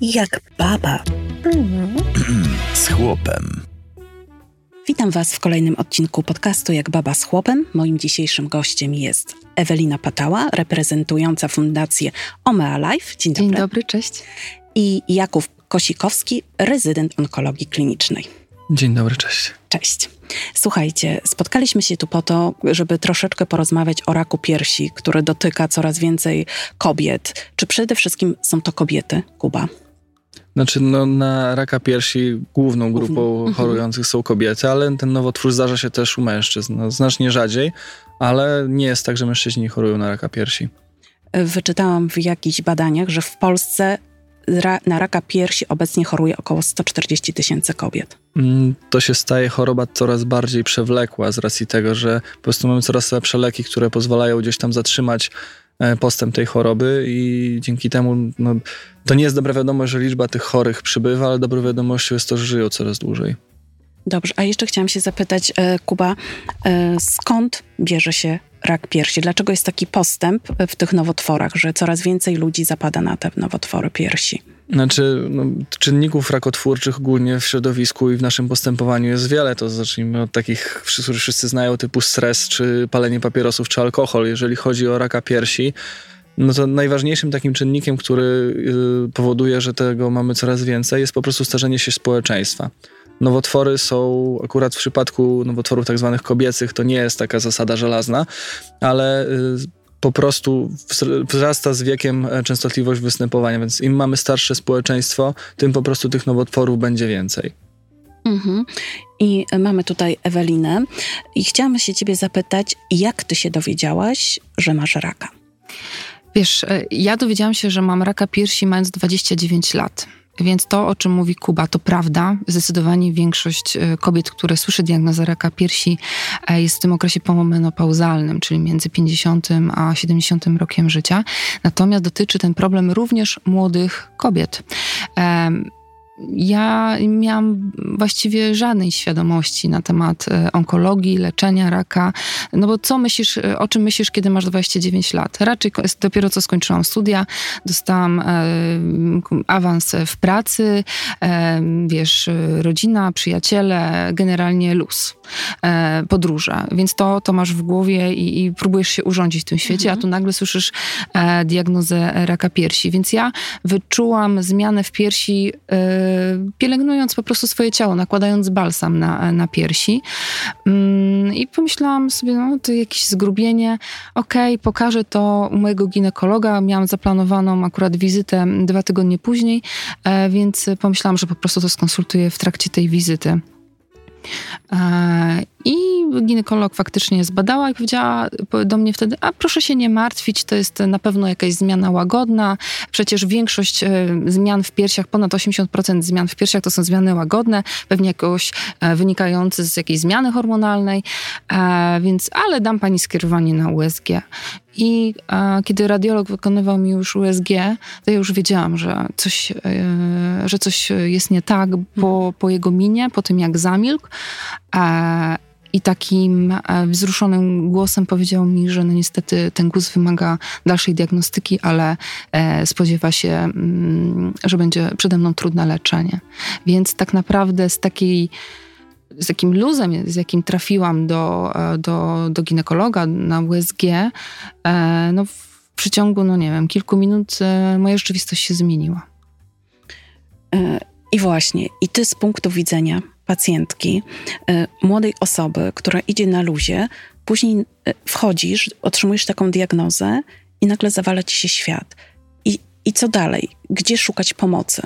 jak baba. z chłopem. Witam Was w kolejnym odcinku podcastu Jak Baba z Chłopem. Moim dzisiejszym gościem jest Ewelina Patała, reprezentująca fundację Omea Life. Dzień dobry. Dzień dobry, cześć. I Jakub Kosikowski, rezydent onkologii klinicznej. Dzień dobry, cześć. Cześć. Słuchajcie, spotkaliśmy się tu po to, żeby troszeczkę porozmawiać o raku piersi, który dotyka coraz więcej kobiet. Czy przede wszystkim są to kobiety, Kuba? Znaczy, no, na raka piersi główną grupą Mhm. chorujących są kobiety, ale ten nowotwór zdarza się też u mężczyzn. No, znacznie rzadziej, ale nie jest tak, że mężczyźni chorują na raka piersi. Wyczytałam w jakichś badaniach, że w Polsce na raka piersi obecnie choruje około 140 tysięcy kobiet. Mm, To się staje choroba coraz bardziej przewlekła z racji tego, że po prostu mamy coraz lepsze leki, które pozwalają gdzieś tam zatrzymać e, postęp tej choroby i dzięki temu no, to nie jest dobra wiadomość, że liczba tych chorych przybywa, ale dobrą wiadomością jest to, że żyją coraz dłużej. Dobrze, a jeszcze chciałam się zapytać, e, Kuba, e, skąd bierze się rak piersi? Dlaczego jest taki postęp w tych nowotworach, że coraz więcej ludzi zapada na te nowotwory piersi? Znaczy, no, czynników rakotwórczych ogólnie w środowisku i w naszym postępowaniu jest wiele. To zacznijmy od takich, które wszyscy znają, typu stres, czy palenie papierosów, czy alkohol. Jeżeli chodzi o raka piersi, no to najważniejszym takim czynnikiem, który y, powoduje, że tego mamy coraz więcej, jest po prostu starzenie się społeczeństwa. Nowotwory są, akurat w przypadku nowotworów tak zwanych kobiecych, to nie jest taka zasada żelazna, ale y, po prostu wzr- wzrasta z wiekiem e, częstotliwość występowania, więc im mamy starsze społeczeństwo, tym po prostu tych nowotworów będzie więcej. Mhm. I mamy tutaj Ewelinę i chciałam się ciebie zapytać, jak ty się dowiedziałaś, że masz raka? Wiesz, e, ja dowiedziałam się, że mam raka piersi mając 29 lat. Więc to, o czym mówi Kuba, to prawda. Zdecydowanie większość e, kobiet, które słyszy diagnozę raka piersi, e, jest w tym okresie pomenopauzalnym, czyli między 50 a 70 rokiem życia. Natomiast dotyczy ten problem również młodych kobiet. Ja miałam właściwie żadnej świadomości na temat e, onkologii, leczenia raka. No bo co myślisz, e, o czym myślisz, kiedy masz 29 lat? Raczej dopiero co skończyłam studia, dostałam e, awans w pracy, wiesz, rodzina, przyjaciele, generalnie luz, podróże. Więc to, to masz w głowie i, i próbujesz się urządzić w tym świecie, a tu nagle słyszysz diagnozę raka piersi. Więc ja wyczułam zmianę w piersi, pielęgnując po prostu swoje ciało, nakładając balsam na, na piersi. Mm, I pomyślałam sobie, no to jakieś zgrubienie. Okej, pokażę to u mojego ginekologa. Miałam zaplanowaną akurat wizytę dwa tygodnie później, e, więc pomyślałam, że po prostu to skonsultuję w trakcie tej wizyty. I ginekolog faktycznie zbadała i powiedziała do mnie wtedy, a proszę się nie martwić, to jest na pewno jakaś zmiana łagodna. Przecież większość e, zmian w piersiach, ponad 80% zmian w piersiach to są zmiany łagodne, pewnie jakoś e, wynikające z jakiejś zmiany hormonalnej, E, więc ale dam pani skierowanie na USG. I e, kiedy radiolog wykonywał mi już USG, to ja już wiedziałam, że coś, e, że coś jest nie tak po, po jego minie, po tym jak zamilkł. E, I takim e, wzruszonym głosem powiedział mi, że no niestety ten guz wymaga dalszej diagnostyki, ale e, spodziewa się, mm, że będzie przede mną trudne leczenie. Więc tak naprawdę z takiej z takim luzem, z jakim trafiłam do, e, do, do ginekologa na USG, no w przeciągu, no nie wiem, kilku minut moja rzeczywistość się zmieniła. I właśnie, i ty z punktu widzenia pacjentki, e, młodej osoby, która idzie na luzie, później e, wchodzisz, otrzymujesz taką diagnozę i nagle zawala ci się świat. I, I co dalej? Gdzie szukać pomocy?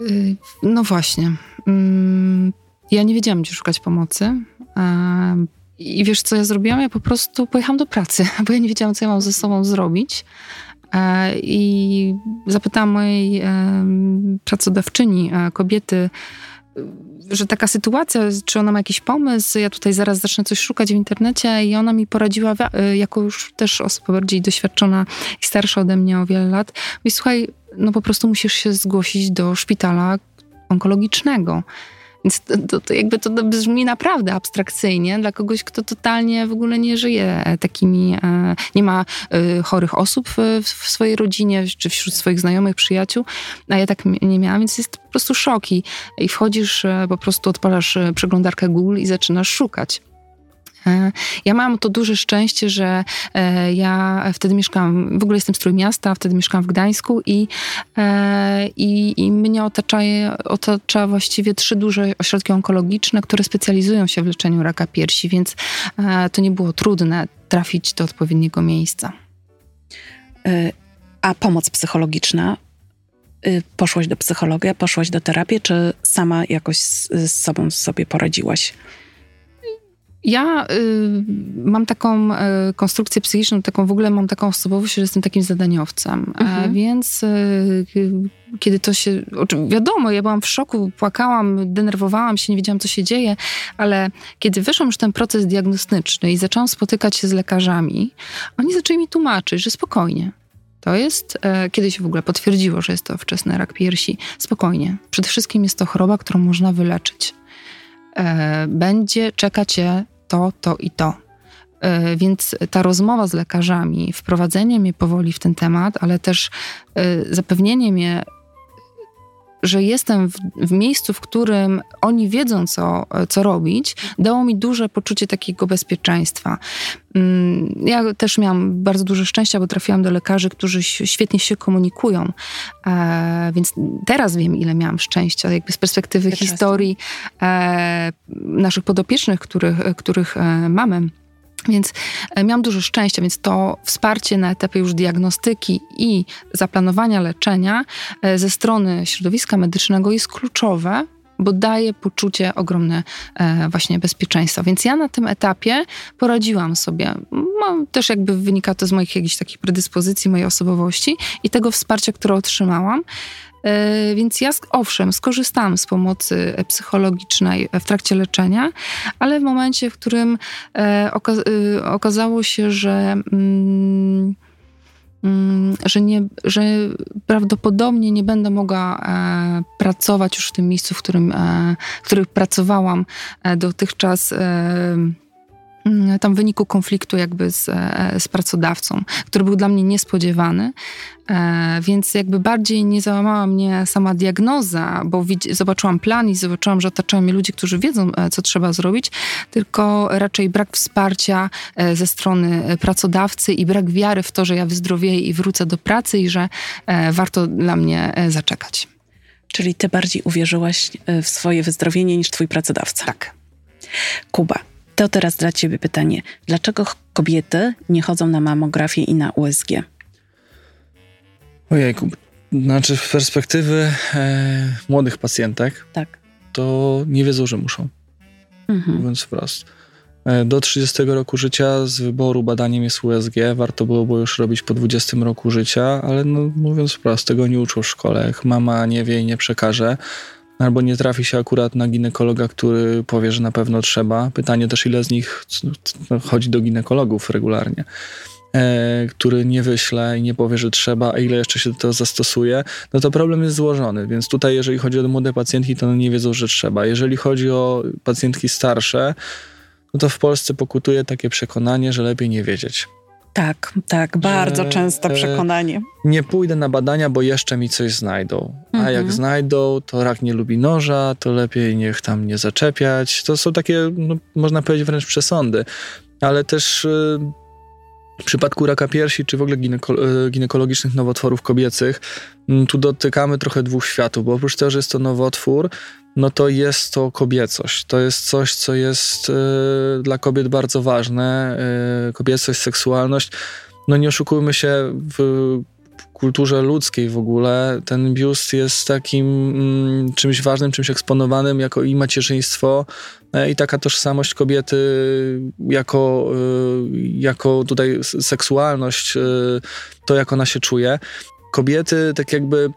Y, No właśnie. Mm, Ja nie wiedziałam, gdzie szukać pomocy. I wiesz, co ja zrobiłam? Ja po prostu pojechałam do pracy, bo ja nie wiedziałam, co ja mam ze sobą zrobić. I zapytałam mojej pracodawczyni, e, kobiety, że taka sytuacja, czy ona ma jakiś pomysł, ja tutaj zaraz zacznę coś szukać w internecie i ona mi poradziła, y, jako już też osoba bardziej doświadczona i starsza ode mnie o wiele lat, mówi, słuchaj, no po prostu musisz się zgłosić do szpitala onkologicznego. Więc to, to, to, jakby to brzmi naprawdę abstrakcyjnie dla kogoś, kto totalnie w ogóle nie żyje takimi, e, nie ma e, chorych osób w, w swojej rodzinie, czy wśród swoich znajomych, przyjaciół, a ja tak nie miałam, więc jest po prostu szok i, i wchodzisz, e, po prostu odpalasz przeglądarkę Google i zaczynasz szukać. E, ja mam to duże szczęście, że e, ja wtedy mieszkałam, w ogóle jestem z Trójmiasta, wtedy mieszkałam w Gdańsku i, e, i, i mnie otacza, otacza właściwie trzy duże ośrodki onkologiczne, które specjalizują się w leczeniu raka piersi, więc to nie było trudne trafić do odpowiedniego miejsca. A pomoc psychologiczna? Poszłaś do psychologa, poszłaś do terapii, czy sama jakoś z sobą sobie poradziłaś? Ja y, mam taką y, konstrukcję psychiczną, taką w ogóle mam taką osobowość, że jestem takim zadaniowcem. E, mhm. więc y, kiedy to się. Wiadomo, ja byłam w szoku, płakałam, denerwowałam się, nie wiedziałam, co się dzieje, ale kiedy wyszłam już ten proces diagnostyczny i zaczęłam spotykać się z lekarzami, oni zaczęli mi tłumaczyć, że spokojnie. To jest, e, kiedy się w ogóle potwierdziło, że jest to wczesny rak piersi, spokojnie. Przede wszystkim jest to choroba, którą można wyleczyć. E, będzie czekać cię to, to i to. E, więc ta rozmowa z lekarzami, wprowadzenie mnie powoli w ten temat, ale też e, zapewnienie mnie, że jestem w, w, miejscu, w którym oni wiedzą, co, co robić, dało mi duże poczucie takiego bezpieczeństwa. Mm, ja też miałam bardzo duże szczęście, bo trafiłam do lekarzy, którzy świetnie się komunikują, e, więc teraz wiem, ile miałam szczęścia, jakby z perspektywy historii e, naszych podopiecznych, których, których e, mamy więc e, miałam dużo szczęścia, więc to wsparcie na etapie już diagnostyki i zaplanowania leczenia e, ze strony środowiska medycznego jest kluczowe, bo daje poczucie ogromne e, właśnie bezpieczeństwa. Więc ja na tym etapie poradziłam sobie. Mam też jakby wynika to z moich jakichś takich predyspozycji, mojej osobowości i tego wsparcia, które otrzymałam. E, więc ja, owszem, skorzystałam z pomocy psychologicznej w trakcie leczenia, ale w momencie, w którym e, e, okazało się, że. Mm, mm, że, nie, że prawdopodobnie nie będę mogła pracować już w tym miejscu, w którym, w którym pracowałam dotychczas. Mm, tam w wyniku konfliktu jakby z, e, z pracodawcą, który był dla mnie niespodziewany, e, więc jakby bardziej nie załamała mnie sama diagnoza, bo zobaczyłam plan i zobaczyłam, że otaczają mnie ludzie, którzy wiedzą, e, co trzeba zrobić, tylko raczej brak wsparcia ze strony pracodawcy i brak wiary w to, że ja wyzdrowieję i wrócę do pracy i że warto dla mnie zaczekać. Czyli ty bardziej uwierzyłaś w swoje wyzdrowienie niż twój pracodawca. Tak. Kuba, to teraz dla Ciebie pytanie. Dlaczego kobiety nie chodzą na mamografię i na USG? Ojejku, znaczy z perspektywy e, młodych pacjentek, tak. to nie wiedzą, że muszą. Mhm. Mówiąc wprost. E, do 30 roku życia z wyboru badaniem jest USG. Warto było już robić po 20 roku życia, ale no, mówiąc wprost, tego nie uczą w szkole. Jak mama nie wie i nie przekaże, albo nie trafi się akurat na ginekologa, który powie, że na pewno trzeba. Pytanie też, ile z nich chodzi do ginekologów regularnie. E, który nie wyśle i nie powie, że trzeba, a ile jeszcze się to zastosuje, no to problem jest złożony. Więc tutaj, jeżeli chodzi o młode pacjentki, to one nie wiedzą, że trzeba. Jeżeli chodzi o pacjentki starsze, no to w Polsce pokutuje takie przekonanie, że lepiej nie wiedzieć. Tak, tak, bardzo często przekonanie. Nie pójdę na badania, bo jeszcze mi coś znajdą. A mhm. jak znajdą, to rak nie lubi noża, to lepiej niech tam nie zaczepiać. To są takie, no, można powiedzieć, wręcz przesądy. Ale też y, w przypadku raka piersi, czy w ogóle gineko- y, ginekologicznych nowotworów kobiecych, y, tu dotykamy trochę dwóch światów, bo oprócz tego, że jest to nowotwór, no to jest to kobiecość. To jest coś, co jest y, dla kobiet bardzo ważne. Y, kobiecość, seksualność. No nie oszukujmy się, w kulturze ludzkiej w ogóle ten biust jest takim mm, czymś ważnym, czymś eksponowanym jako i macierzyństwo i taka tożsamość kobiety jako, y, jako tutaj seksualność, y, to jak ona się czuje. Kobiety tak jakby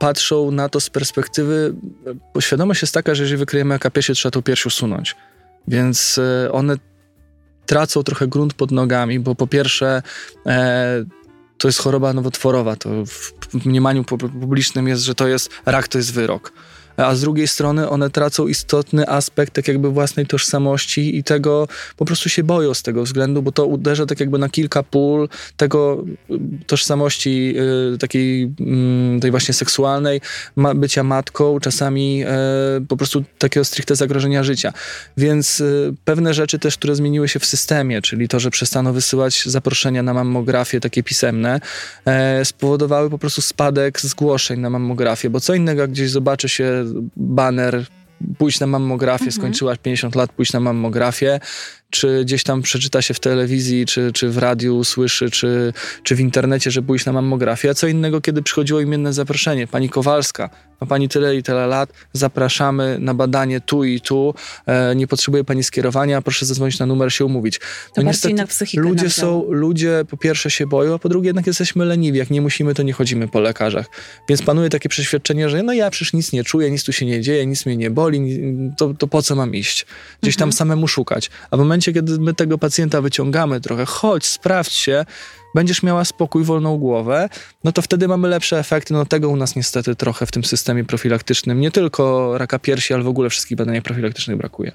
patrzą na to z perspektywy, bo świadomość jest taka, że jeżeli wykryjemy akapiesie, trzeba tą pierś usunąć. Więc e, one tracą trochę grunt pod nogami, bo po pierwsze e, to jest choroba nowotworowa. To w mniemaniu publicznym jest, że to jest rak, to jest wyrok. A z drugiej strony one tracą istotny aspekt tak jakby własnej tożsamości i tego po prostu się boją z tego względu, bo to uderza tak jakby na kilka pól tego tożsamości y, takiej y, tej właśnie seksualnej, bycia matką, czasami y, po prostu takiego stricte zagrożenia życia. Więc y, pewne rzeczy też, które zmieniły się w systemie, czyli to, że przestano wysyłać zaproszenia na mammografię takie pisemne, e, spowodowały po prostu spadek zgłoszeń na mammografię, bo co innego, gdzieś zobaczy się baner pójść na mammografię, mhm. skończyłaś 50 lat, pójść na mammografię, czy gdzieś tam przeczyta się w telewizji, czy, czy w radiu słyszy, czy, czy w internecie, że pójść na mammografię, a co innego, kiedy przychodziło imienne zaproszenie. Pani Kowalska, ma pani tyle i tyle lat, zapraszamy na badanie tu i tu, e, nie potrzebuje pani skierowania, proszę zadzwonić na numer, się umówić. No niestety, ludzie są, ludzie po pierwsze się boją, a po drugie jednak jesteśmy leniwi, jak nie musimy, to nie chodzimy po lekarzach. Więc panuje takie przeświadczenie, że no ja przecież nic nie czuję, nic tu się nie dzieje, nic mnie nie boli, to, to po co mam iść? Gdzieś tam mhm. samemu szukać. A w momencie momencie, kiedy my tego pacjenta wyciągamy trochę, chodź, sprawdź się, będziesz miała spokój, wolną głowę, no to wtedy mamy lepsze efekty. No tego u nas niestety trochę w tym systemie profilaktycznym, nie tylko raka piersi, ale w ogóle wszystkich badań profilaktycznych brakuje.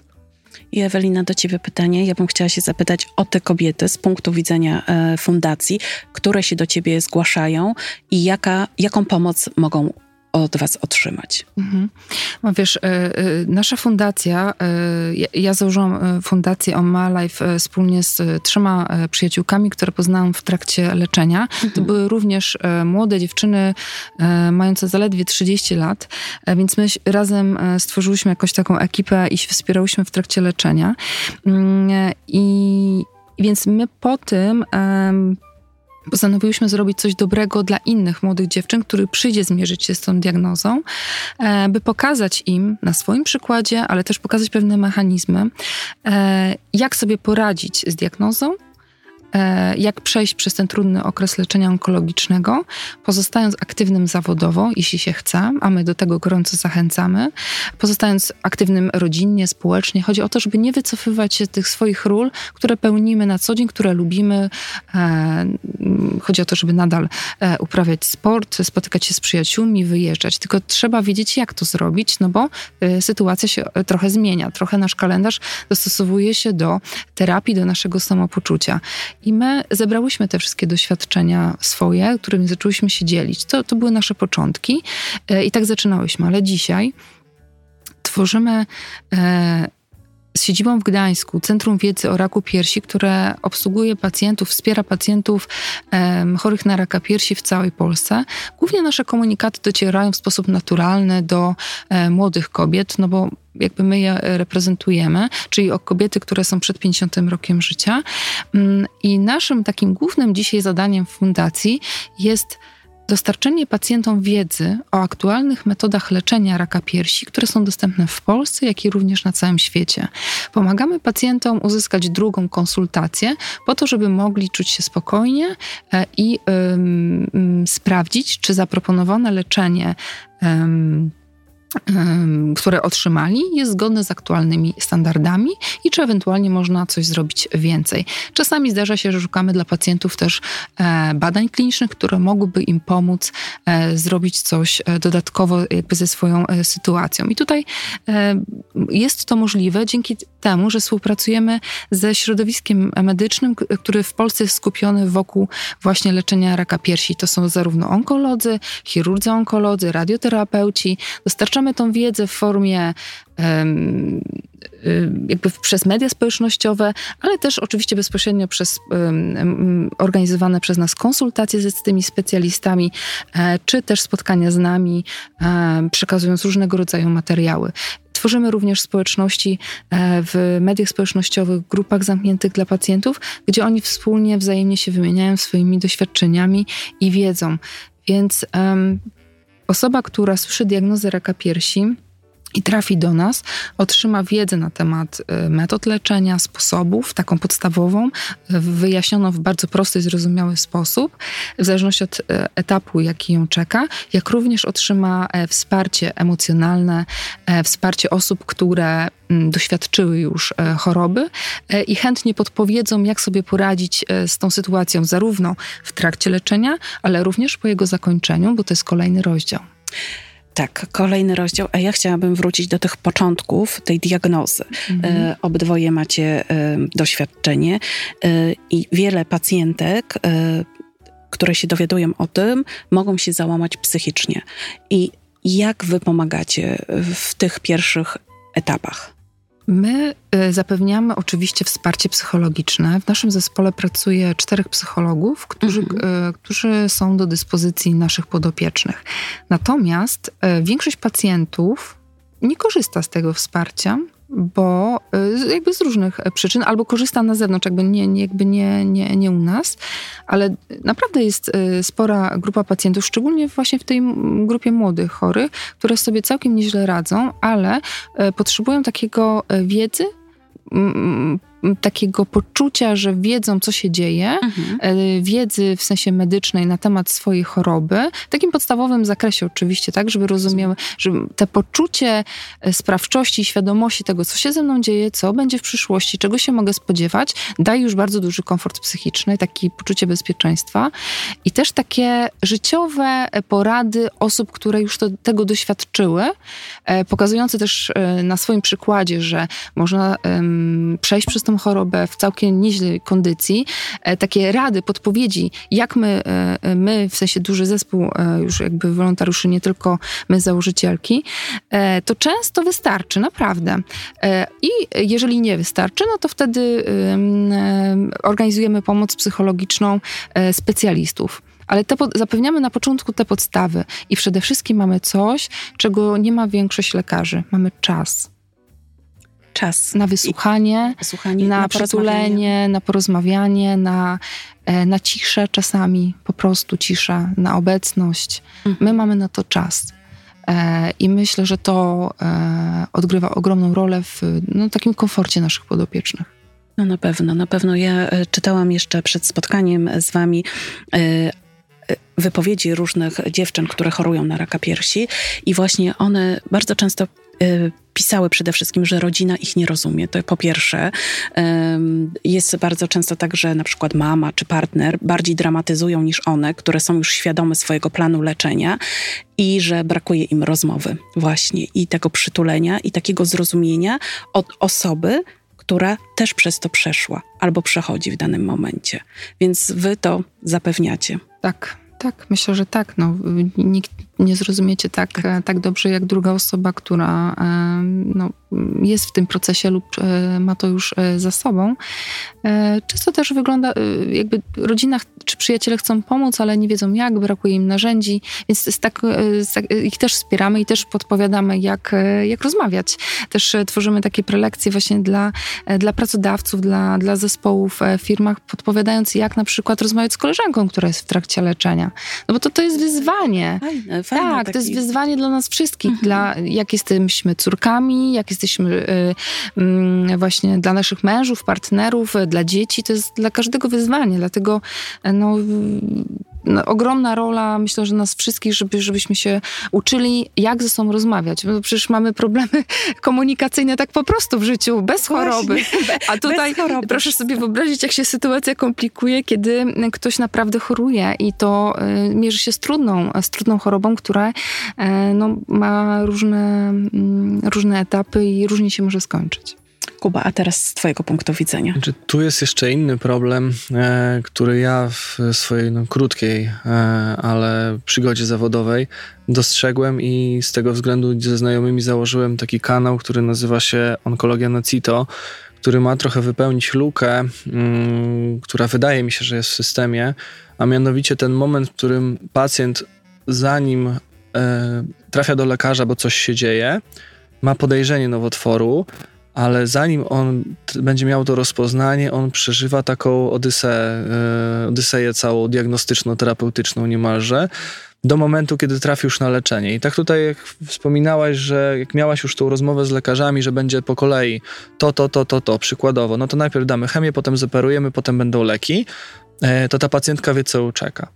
I Ewelina, do Ciebie pytanie. Ja bym chciała się zapytać o te kobiety z punktu widzenia e, fundacji, które się do Ciebie zgłaszają i jaka, jaką pomoc mogą od Was otrzymać. Mhm. No wiesz, e, e, nasza fundacja, e, ja założyłam fundację On My Life wspólnie z trzema przyjaciółkami, które poznałam w trakcie leczenia. Mhm. To były również młode dziewczyny mające zaledwie 30 lat, więc my razem stworzyłyśmy jakąś taką ekipę i się wspierałyśmy w trakcie leczenia. Mm, I więc my po tym postanowiłyśmy zrobić coś dobrego dla innych młodych dziewczyn, który przyjdzie zmierzyć się z tą diagnozą, e, by pokazać im na swoim przykładzie, ale też pokazać pewne mechanizmy, e, jak sobie poradzić z diagnozą, jak przejść przez ten trudny okres leczenia onkologicznego, pozostając aktywnym zawodowo, jeśli się chce, a my do tego gorąco zachęcamy, pozostając aktywnym rodzinnie, społecznie. Chodzi o to, żeby nie wycofywać się tych swoich ról, które pełnimy na co dzień, które lubimy. E, chodzi o to, żeby nadal e, uprawiać sport, spotykać się z przyjaciółmi, wyjeżdżać. Tylko trzeba wiedzieć, jak to zrobić, no bo sytuacja się trochę zmienia. Trochę nasz kalendarz dostosowuje się do terapii, do naszego samopoczucia. I my zebrałyśmy te wszystkie doświadczenia swoje, którymi zaczęłyśmy się dzielić. To, to były nasze początki e, i tak zaczynałyśmy, ale dzisiaj tworzymy e, z siedzibą w Gdańsku Centrum Wiedzy o Raku Piersi, które obsługuje pacjentów, wspiera pacjentów chorych na raka piersi w całej Polsce. Głównie nasze komunikaty docierają w sposób naturalny do um, młodych kobiet, no bo jakby my je reprezentujemy, czyli o kobiety, które są przed 50 rokiem życia. Um, I naszym takim głównym dzisiaj zadaniem fundacji jest dostarczenie pacjentom wiedzy o aktualnych metodach leczenia raka piersi, które są dostępne w Polsce, jak i również na całym świecie. Pomagamy pacjentom uzyskać drugą konsultację po to, żeby mogli czuć się spokojnie e, i sprawdzić, czy zaproponowane leczenie które otrzymali, jest zgodne z aktualnymi standardami i czy ewentualnie można coś zrobić więcej. Czasami zdarza się, że szukamy dla pacjentów też e, badań klinicznych, które mogłyby im pomóc e, zrobić coś e, dodatkowo jakby ze swoją sytuacją. I tutaj jest to możliwe dzięki temu, że współpracujemy ze środowiskiem medycznym, który w Polsce jest skupiony wokół właśnie leczenia raka piersi. To są zarówno onkolodzy, chirurdzy onkolodzy, radioterapeuci. Dostarczamy tą wiedzę w formie um, jakby przez media społecznościowe, ale też oczywiście bezpośrednio przez organizowane przez nas konsultacje z tymi specjalistami, e, czy też spotkania z nami, e, przekazując różnego rodzaju materiały. Tworzymy również społeczności e, w mediach społecznościowych, grupach zamkniętych dla pacjentów, gdzie oni wspólnie, wzajemnie się wymieniają swoimi doświadczeniami i wiedzą. Więc um, osoba, która słyszy diagnozę raka piersi, i trafi do nas, otrzyma wiedzę na temat y, metod leczenia, sposobów, taką podstawową, wyjaśnioną w bardzo prosty, zrozumiały sposób, w zależności od y, etapu, jaki ją czeka, jak również otrzyma e, wsparcie emocjonalne, e, wsparcie osób, które mm, doświadczyły już e, choroby i chętnie podpowiedzą, jak sobie poradzić z tą sytuacją, zarówno w trakcie leczenia, ale również po jego zakończeniu, bo to jest kolejny rozdział. Tak, kolejny rozdział, a ja chciałabym wrócić do tych początków tej diagnozy. Mhm. E, obydwoje macie e, doświadczenie e, i wiele pacjentek, e, które się dowiadują o tym, mogą się załamać psychicznie. I jak wy pomagacie w tych pierwszych etapach? My y, zapewniamy oczywiście wsparcie psychologiczne. W naszym zespole pracuje czterech psychologów, którzy, mhm. Y, którzy są do dyspozycji naszych podopiecznych. Natomiast y, większość pacjentów nie korzysta z tego wsparcia, bo y, jakby z różnych przyczyn, albo korzysta na zewnątrz, jakby nie, nie, jakby nie, nie, nie u nas, ale naprawdę jest y, spora grupa pacjentów, szczególnie właśnie w tej grupie młodych chorych, które sobie całkiem nieźle radzą, ale y, potrzebują takiego wiedzy, takiego poczucia, że wiedzą, co się dzieje, mhm. E, wiedzy w sensie medycznej na temat swojej choroby, w takim podstawowym zakresie oczywiście, tak, żeby rozumiały, że te poczucie e, sprawczości, świadomości tego, co się ze mną dzieje, co będzie w przyszłości, czego się mogę spodziewać, daje już bardzo duży komfort psychiczny, takie poczucie bezpieczeństwa i też takie życiowe porady osób, które już to, tego doświadczyły, e, pokazujące też na swoim przykładzie, że można um, przejść przez tą chorobę w całkiem nieźlej kondycji, e, takie rady, podpowiedzi, jak my, e, my, w sensie duży zespół e, już jakby wolontariuszy, nie tylko my założycielki, to często wystarczy, naprawdę. I jeżeli nie wystarczy, no to wtedy organizujemy pomoc psychologiczną specjalistów ale te, zapewniamy na początku te podstawy i przede wszystkim mamy coś, czego nie ma większość lekarzy. Mamy czas czas. Na wysłuchanie, na, na przytulenie, na porozmawianie, na, e, na ciszę czasami, po prostu cisza, na obecność. Mhm. My mamy na to czas. E, I myślę, że to e, odgrywa ogromną rolę w no, takim komforcie naszych podopiecznych. No na pewno, na pewno. Ja czytałam jeszcze przed spotkaniem z wami wypowiedzi różnych dziewczyn, które chorują na raka piersi i właśnie one bardzo często pisały przede wszystkim, że rodzina ich nie rozumie. To po pierwsze. Jest bardzo często tak, że na przykład mama czy partner bardziej dramatyzują niż one, które są już świadome swojego planu leczenia i że brakuje im rozmowy właśnie i tego przytulenia i takiego zrozumienia od osoby, która też przez to przeszła albo przechodzi w danym momencie. Więc wy to zapewniacie. Tak. Tak, myślę, że tak. No, nikt nie zrozumiecie tak, tak. tak dobrze jak druga osoba, która no, jest w tym procesie lub e, ma to już e, za sobą. E, często też wygląda, jakby rodzina czy przyjaciele chcą pomóc, ale nie wiedzą jak, brakuje im narzędzi, więc tak, ich też wspieramy i też podpowiadamy, jak, jak rozmawiać. Też tworzymy takie prelekcje właśnie dla, dla pracodawców, dla, dla zespołów w firmach, podpowiadając, jak na przykład rozmawiać z koleżanką, która jest w trakcie leczenia. No bo to, to jest wyzwanie. Fajne, fajne tak, taki... to jest wyzwanie dla nas wszystkich, mhm. dla, jak jesteśmy córkami, jak jesteśmy y, y, właśnie dla naszych mężów, partnerów, y, dla dzieci, to jest dla każdego wyzwanie, dlatego y, no, ogromna rola, myślę, że nas wszystkich, żeby, żebyśmy się uczyli, jak ze sobą rozmawiać. Bo przecież mamy problemy komunikacyjne tak po prostu w życiu, bez choroby. A tutaj proszę sobie wyobrazić, jak się sytuacja komplikuje, kiedy ktoś naprawdę choruje i to y, mierzy się z trudną, z trudną chorobą, która y, no, ma różne, y, różne etapy i różnie się może skończyć. Kuba, a teraz z Twojego punktu widzenia? Znaczy, tu jest jeszcze inny problem, e, który ja w swojej no, krótkiej, e, ale przygodzie zawodowej dostrzegłem i z tego względu ze znajomymi założyłem taki kanał, który nazywa się Onkologia na CITO, który ma trochę wypełnić lukę, mm, która wydaje mi się, że jest w systemie, a mianowicie ten moment, w którym pacjent zanim e, trafia do lekarza, bo coś się dzieje, ma podejrzenie nowotworu, ale zanim on będzie miał to rozpoznanie, on przeżywa taką odyseję, odyseję całą diagnostyczno-terapeutyczną niemalże, do momentu, kiedy trafi już na leczenie. I tak tutaj, jak wspominałaś, że jak miałaś już tą rozmowę z lekarzami, że będzie po kolei to, to, to, to, to, przykładowo, no to najpierw damy chemię, potem zoperujemy, potem będą leki, e, to ta pacjentka wie, co ją czeka.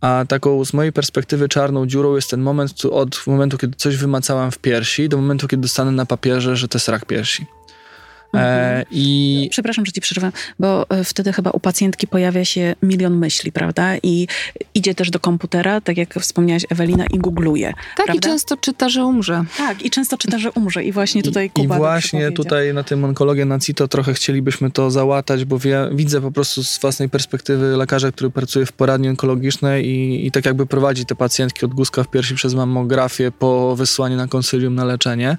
A taką z mojej perspektywy czarną dziurą jest ten moment od momentu, kiedy coś wymacałam w piersi, do momentu, kiedy dostanę na papierze, że to jest rak piersi. Mhm. I... Przepraszam, że ci przerwę, bo e, wtedy chyba u pacjentki pojawia się milion myśli, prawda? I idzie też do komputera, tak jak wspomniałaś Ewelina, i googluje. Tak, prawda? i często czyta, że umrze. Tak, i często czyta, że umrze. I właśnie tutaj Kuba I właśnie tutaj na tym onkologię na CITO trochę chcielibyśmy to załatać, bo wie, widzę po prostu z własnej perspektywy lekarza, który pracuje w poradni onkologicznej i, i tak jakby prowadzi te pacjentki od guzka w piersi przez mammografię po wysłanie na konsylium na leczenie.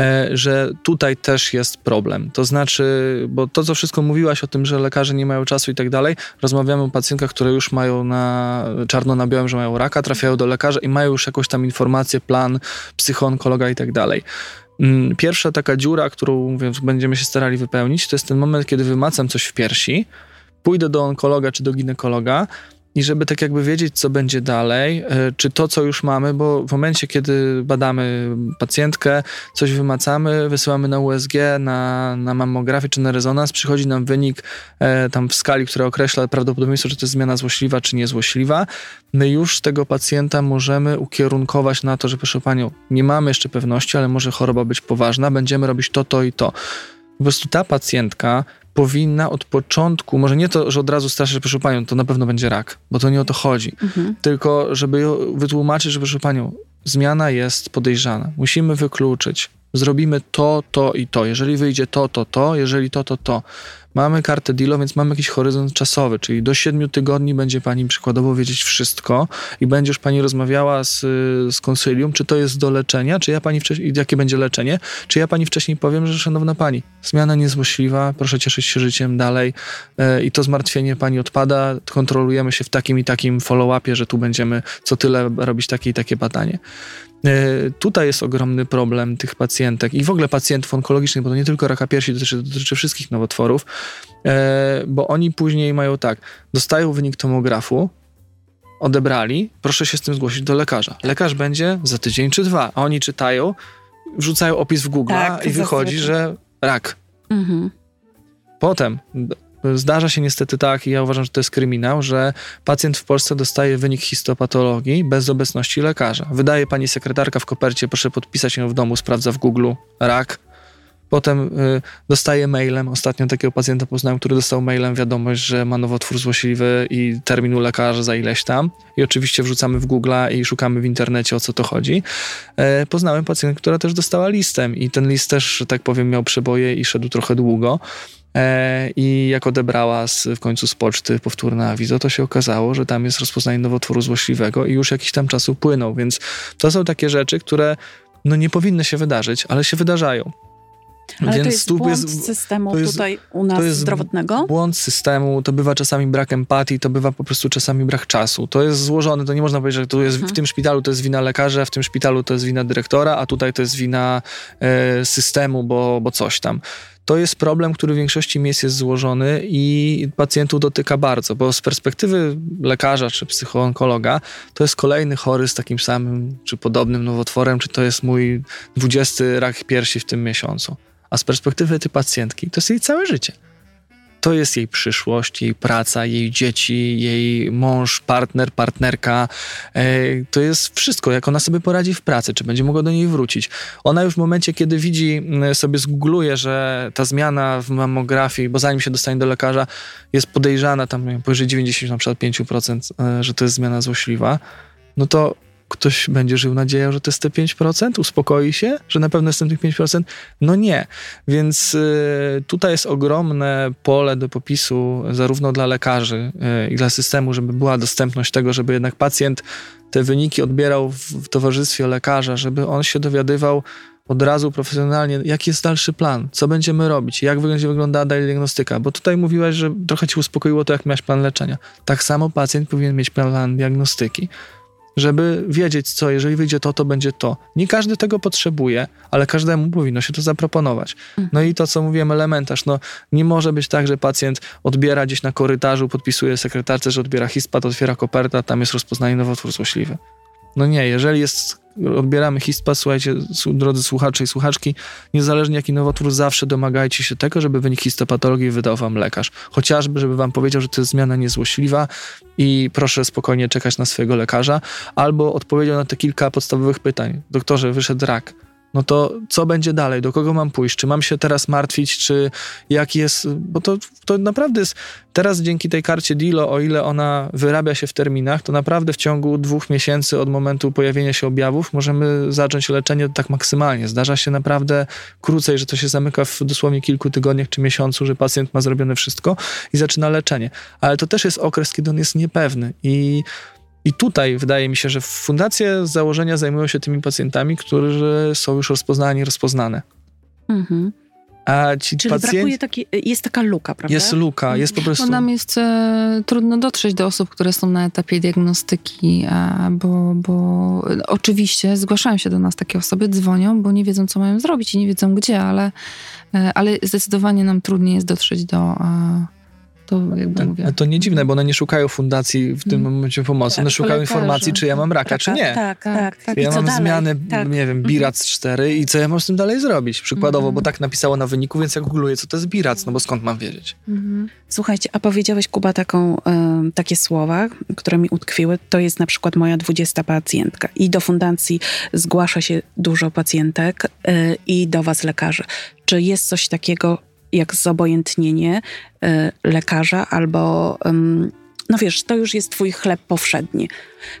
E, że tutaj też jest problem. To znaczy, bo to, co wszystko mówiłaś o tym, że lekarze nie mają czasu i tak dalej, rozmawiamy o pacjentkach, które już mają na czarno na białym, że mają raka, trafiają do lekarza i mają już jakąś tam informację, plan psychoonkologa i tak dalej. Mm, pierwsza taka dziura, którą mówiąc, będziemy się starali wypełnić, to jest ten moment, kiedy wymacam coś w piersi, pójdę do onkologa czy do ginekologa i żeby tak jakby wiedzieć, co będzie dalej, e, czy to, co już mamy, bo w momencie, kiedy badamy pacjentkę, coś wymacamy, wysyłamy na USG, na, na mammografię czy na rezonans, przychodzi nam wynik e, tam w skali, która określa prawdopodobieństwo, czy to jest zmiana złośliwa, czy niezłośliwa. My już tego pacjenta możemy ukierunkować na to, że proszę panią, nie mamy jeszcze pewności, ale może choroba być poważna, będziemy robić to, to i to. Po prostu ta pacjentka powinna od początku, może nie to, że od razu straszyć, że proszę panią, to na pewno będzie rak, bo to nie o to chodzi, mhm. tylko żeby wytłumaczyć, że proszę panią, zmiana jest podejrzana. Musimy wykluczyć. Zrobimy to, to i to. Jeżeli wyjdzie to, to, to, jeżeli to, to, to. Mamy kartę dealo, więc mamy jakiś horyzont czasowy, czyli do siedmiu tygodni będzie pani przykładowo wiedzieć wszystko i będzie już pani rozmawiała z, z konsylium, czy to jest do leczenia, czy ja pani wcześniej, jakie będzie leczenie, czy ja pani wcześniej powiem, że szanowna pani, zmiana niezłośliwa, proszę cieszyć się życiem dalej yy, i to zmartwienie pani odpada, kontrolujemy się w takim i takim follow-upie, że tu będziemy co tyle robić takie i takie badanie. E, tutaj jest ogromny problem tych pacjentek i w ogóle pacjentów onkologicznych, bo to nie tylko raka piersi, dotyczy, dotyczy wszystkich nowotworów, e, bo oni później mają tak, dostają wynik tomografu, odebrali, proszę się z tym zgłosić do lekarza. Lekarz będzie za tydzień czy dwa, a oni czytają, wrzucają opis w Google tak, i wychodzi, że rak. Mhm. Potem Zdarza się niestety tak, i ja uważam, że to jest kryminał, że pacjent w Polsce dostaje wynik histopatologii bez obecności lekarza. Wydaje pani sekretarka w kopercie, proszę podpisać ją w domu, sprawdza w Google rak. Potem y, dostaje mailem, ostatnio takiego pacjenta poznałem, który dostał mailem wiadomość, że ma nowotwór złośliwy i terminu lekarza za ileś tam. I oczywiście wrzucamy w Google i szukamy w internecie o co to chodzi. E, poznałem pacjentkę, która też dostała listem i ten list też, że tak powiem, miał przeboje i szedł trochę długo. E, I jak odebrała z, w końcu z poczty powtórne awizo, to się okazało, że tam jest rozpoznanie nowotworu złośliwego i już jakiś tam czas upłynął. Więc to są takie rzeczy, które no, nie powinny się wydarzyć, ale się wydarzają. Ale Więc to jest błąd jest, systemu jest, tutaj u nas to jest zdrowotnego? Błąd systemu, to bywa czasami brak empatii, to bywa po prostu czasami brak czasu. To jest złożone, to nie można powiedzieć, że to jest, mhm. w tym szpitalu to jest wina lekarza, w tym szpitalu to jest wina dyrektora, a tutaj to jest wina e, systemu, bo, bo coś tam. To jest problem, który w większości miejsc jest złożony i pacjentów dotyka bardzo, bo z perspektywy lekarza czy psychoonkologa to jest kolejny chory z takim samym czy podobnym nowotworem, czy to jest mój 20 rak piersi w tym miesiącu. A z perspektywy tej pacjentki to jest jej całe życie to jest jej przyszłość, jej praca, jej dzieci, jej mąż, partner, partnerka. E, to jest wszystko, jak ona sobie poradzi w pracy, czy będzie mogła do niej wrócić. Ona już w momencie, kiedy widzi, sobie zgoogluje, że ta zmiana w mammografii, bo zanim się dostanie do lekarza, jest podejrzana, tam powyżej 95%, e, że to jest zmiana złośliwa, no to ktoś będzie żył nadzieją, że to jest te 5%? Uspokoi się, że na pewno jestem tych 5%? No nie. Więc y, tutaj jest ogromne pole do popisu zarówno dla lekarzy y, i dla systemu, żeby była dostępność tego, żeby jednak pacjent te wyniki odbierał w, w towarzystwie lekarza, żeby on się dowiadywał od razu profesjonalnie, jaki jest dalszy plan, co będziemy robić, jak będzie wyglądała diagnostyka, bo tutaj mówiłaś, że trochę ci uspokoiło to, jak miałeś plan leczenia. Tak samo pacjent powinien mieć plan diagnostyki żeby wiedzieć, co, jeżeli wyjdzie to, to będzie to. Nie każdy tego potrzebuje, ale każdemu powinno się to zaproponować. Mhm. No i to, co mówiłem, elementarz, no nie może być tak, że pacjent odbiera gdzieś na korytarzu, podpisuje sekretarce, że odbiera hispat, otwiera koperta, tam jest rozpoznanie nowotwór złośliwy. No nie, jeżeli jest, odbieramy HISPA, słuchajcie, drodzy słuchacze i słuchaczki, niezależnie jaki nowotwór, zawsze domagajcie się tego, żeby wynik histopatologii wydał wam lekarz. Chociażby, żeby wam powiedział, że to jest zmiana niezłośliwa i proszę spokojnie czekać na swojego lekarza, albo odpowiedział na te kilka podstawowych pytań. Doktorze, wyszedł rak. No to co będzie dalej? Do kogo mam pójść? Czy mam się teraz martwić? Czy jak jest? Bo to, to naprawdę jest. Teraz dzięki tej karcie DILO, o ile ona wyrabia się w terminach, to naprawdę w ciągu dwóch miesięcy od momentu pojawienia się objawów możemy zacząć leczenie tak maksymalnie. Zdarza się naprawdę krócej, że to się zamyka w dosłownie kilku tygodniach czy miesiącu, że pacjent ma zrobione wszystko i zaczyna leczenie. Ale to też jest okres, kiedy on jest niepewny i i tutaj wydaje mi się, że fundacje z założenia zajmują się tymi pacjentami, którzy są już rozpoznani, rozpoznane. Mhm. A ci Czyli pacjenci... brakuje taki, jest taka luka, prawda? Jest luka, jest po prostu... Bo nam jest e, trudno dotrzeć do osób, które są na etapie diagnostyki, e, bo, bo oczywiście zgłaszają się do nas takie osoby, dzwonią, bo nie wiedzą, co mają zrobić i nie wiedzą gdzie, ale, e, ale zdecydowanie nam trudniej jest dotrzeć do... E, to jakby mówię. To nie dziwne, bo one nie szukają fundacji w tym mm. momencie pomocy. Tak, one szukają informacji, czy ja mam raka, czy nie. Tak, tak. tak. Ja mam dalej? zmiany, tak. nie wiem, mhm. birac 4 i co ja mam z tym dalej zrobić? Przykładowo, mm. bo tak napisało na wyniku, więc ja googluję, co to jest birac, no bo skąd mam wiedzieć? Mm. Słuchajcie, a powiedziałeś, Kuba, taką, takie słowa, które mi utkwiły. To jest na przykład moja 20 pacjentka i do fundacji zgłasza się dużo pacjentek y, i do was lekarzy. Czy jest coś takiego, jak zobojętnienie y, lekarza albo no wiesz, to już jest twój chleb powszedni.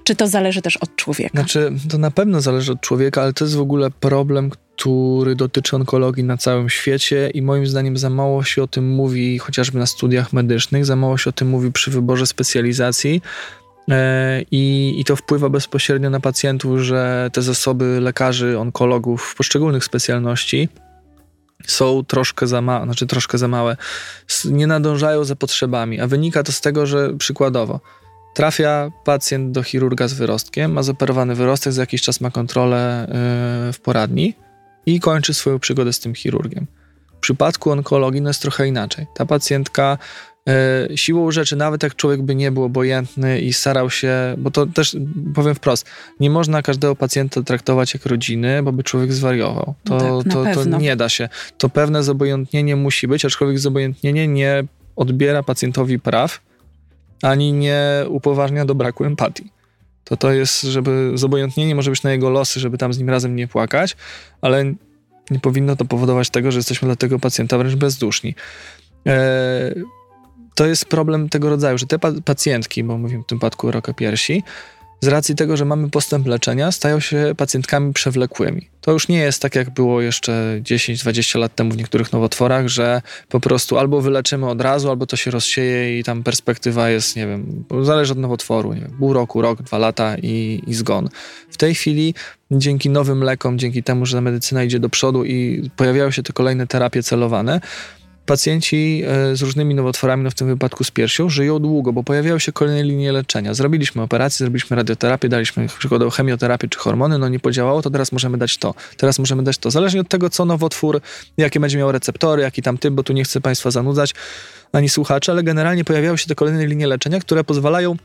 Czy to zależy też od człowieka? Znaczy, to na pewno zależy od człowieka, ale to jest w ogóle problem, który dotyczy onkologii na całym świecie i moim zdaniem za mało się o tym mówi chociażby na studiach medycznych, za mało się o tym mówi przy wyborze specjalizacji. E, I, I to wpływa bezpośrednio na pacjentów, że te zasoby lekarzy, onkologów w poszczególnych specjalności są troszkę za małe, znaczy troszkę za małe, nie nadążają za potrzebami, a wynika to z tego, że przykładowo trafia pacjent do chirurga z wyrostkiem, ma zoperowany wyrostek, za jakiś czas ma kontrolę yy, w poradni i kończy swoją przygodę z tym chirurgiem. W przypadku onkologii no jest trochę inaczej. Ta pacjentka siłą rzeczy, nawet jak człowiek by nie był obojętny i starał się, bo to też powiem wprost, nie można każdego pacjenta traktować jak rodziny, bo by człowiek zwariował. To, no tak, to, to nie da się. To pewne zobojętnienie musi być, aczkolwiek zobojętnienie nie odbiera pacjentowi praw, ani nie upoważnia do braku empatii. To to jest, żeby zobojętnienie może być na jego losy, żeby tam z nim razem nie płakać, ale nie powinno to powodować tego, że jesteśmy dla tego pacjenta wręcz bezduszni. Eee, to jest problem tego rodzaju, że te pacjentki, bo mówimy w tym przypadku o raka piersi, z racji tego, że mamy postęp leczenia, stają się pacjentkami przewlekłymi. To już nie jest tak, jak było jeszcze 10-20 lat temu w niektórych nowotworach, że po prostu albo wyleczymy od razu, albo to się rozsieje i tam perspektywa jest, nie wiem, zależy od nowotworu, nie wiem, pół roku, rok, dwa lata i, i zgon. W tej chwili dzięki nowym lekom, dzięki temu, że medycyna idzie do przodu i pojawiają się te kolejne terapie celowane, pacjenci e, z różnymi nowotworami, no w tym wypadku z piersią, żyją długo, bo pojawiają się kolejne linie leczenia. Zrobiliśmy operację, zrobiliśmy radioterapię, daliśmy przykładowo chemioterapię czy hormony, no nie podziałało, to teraz możemy dać to, teraz możemy dać to. Zależnie od tego, co nowotwór, jakie będzie miał receptory, jaki tam typ, bo tu nie chcę Państwa zanudzać, ani słuchaczy, ale generalnie pojawiają się te kolejne linie leczenia, które pozwalają,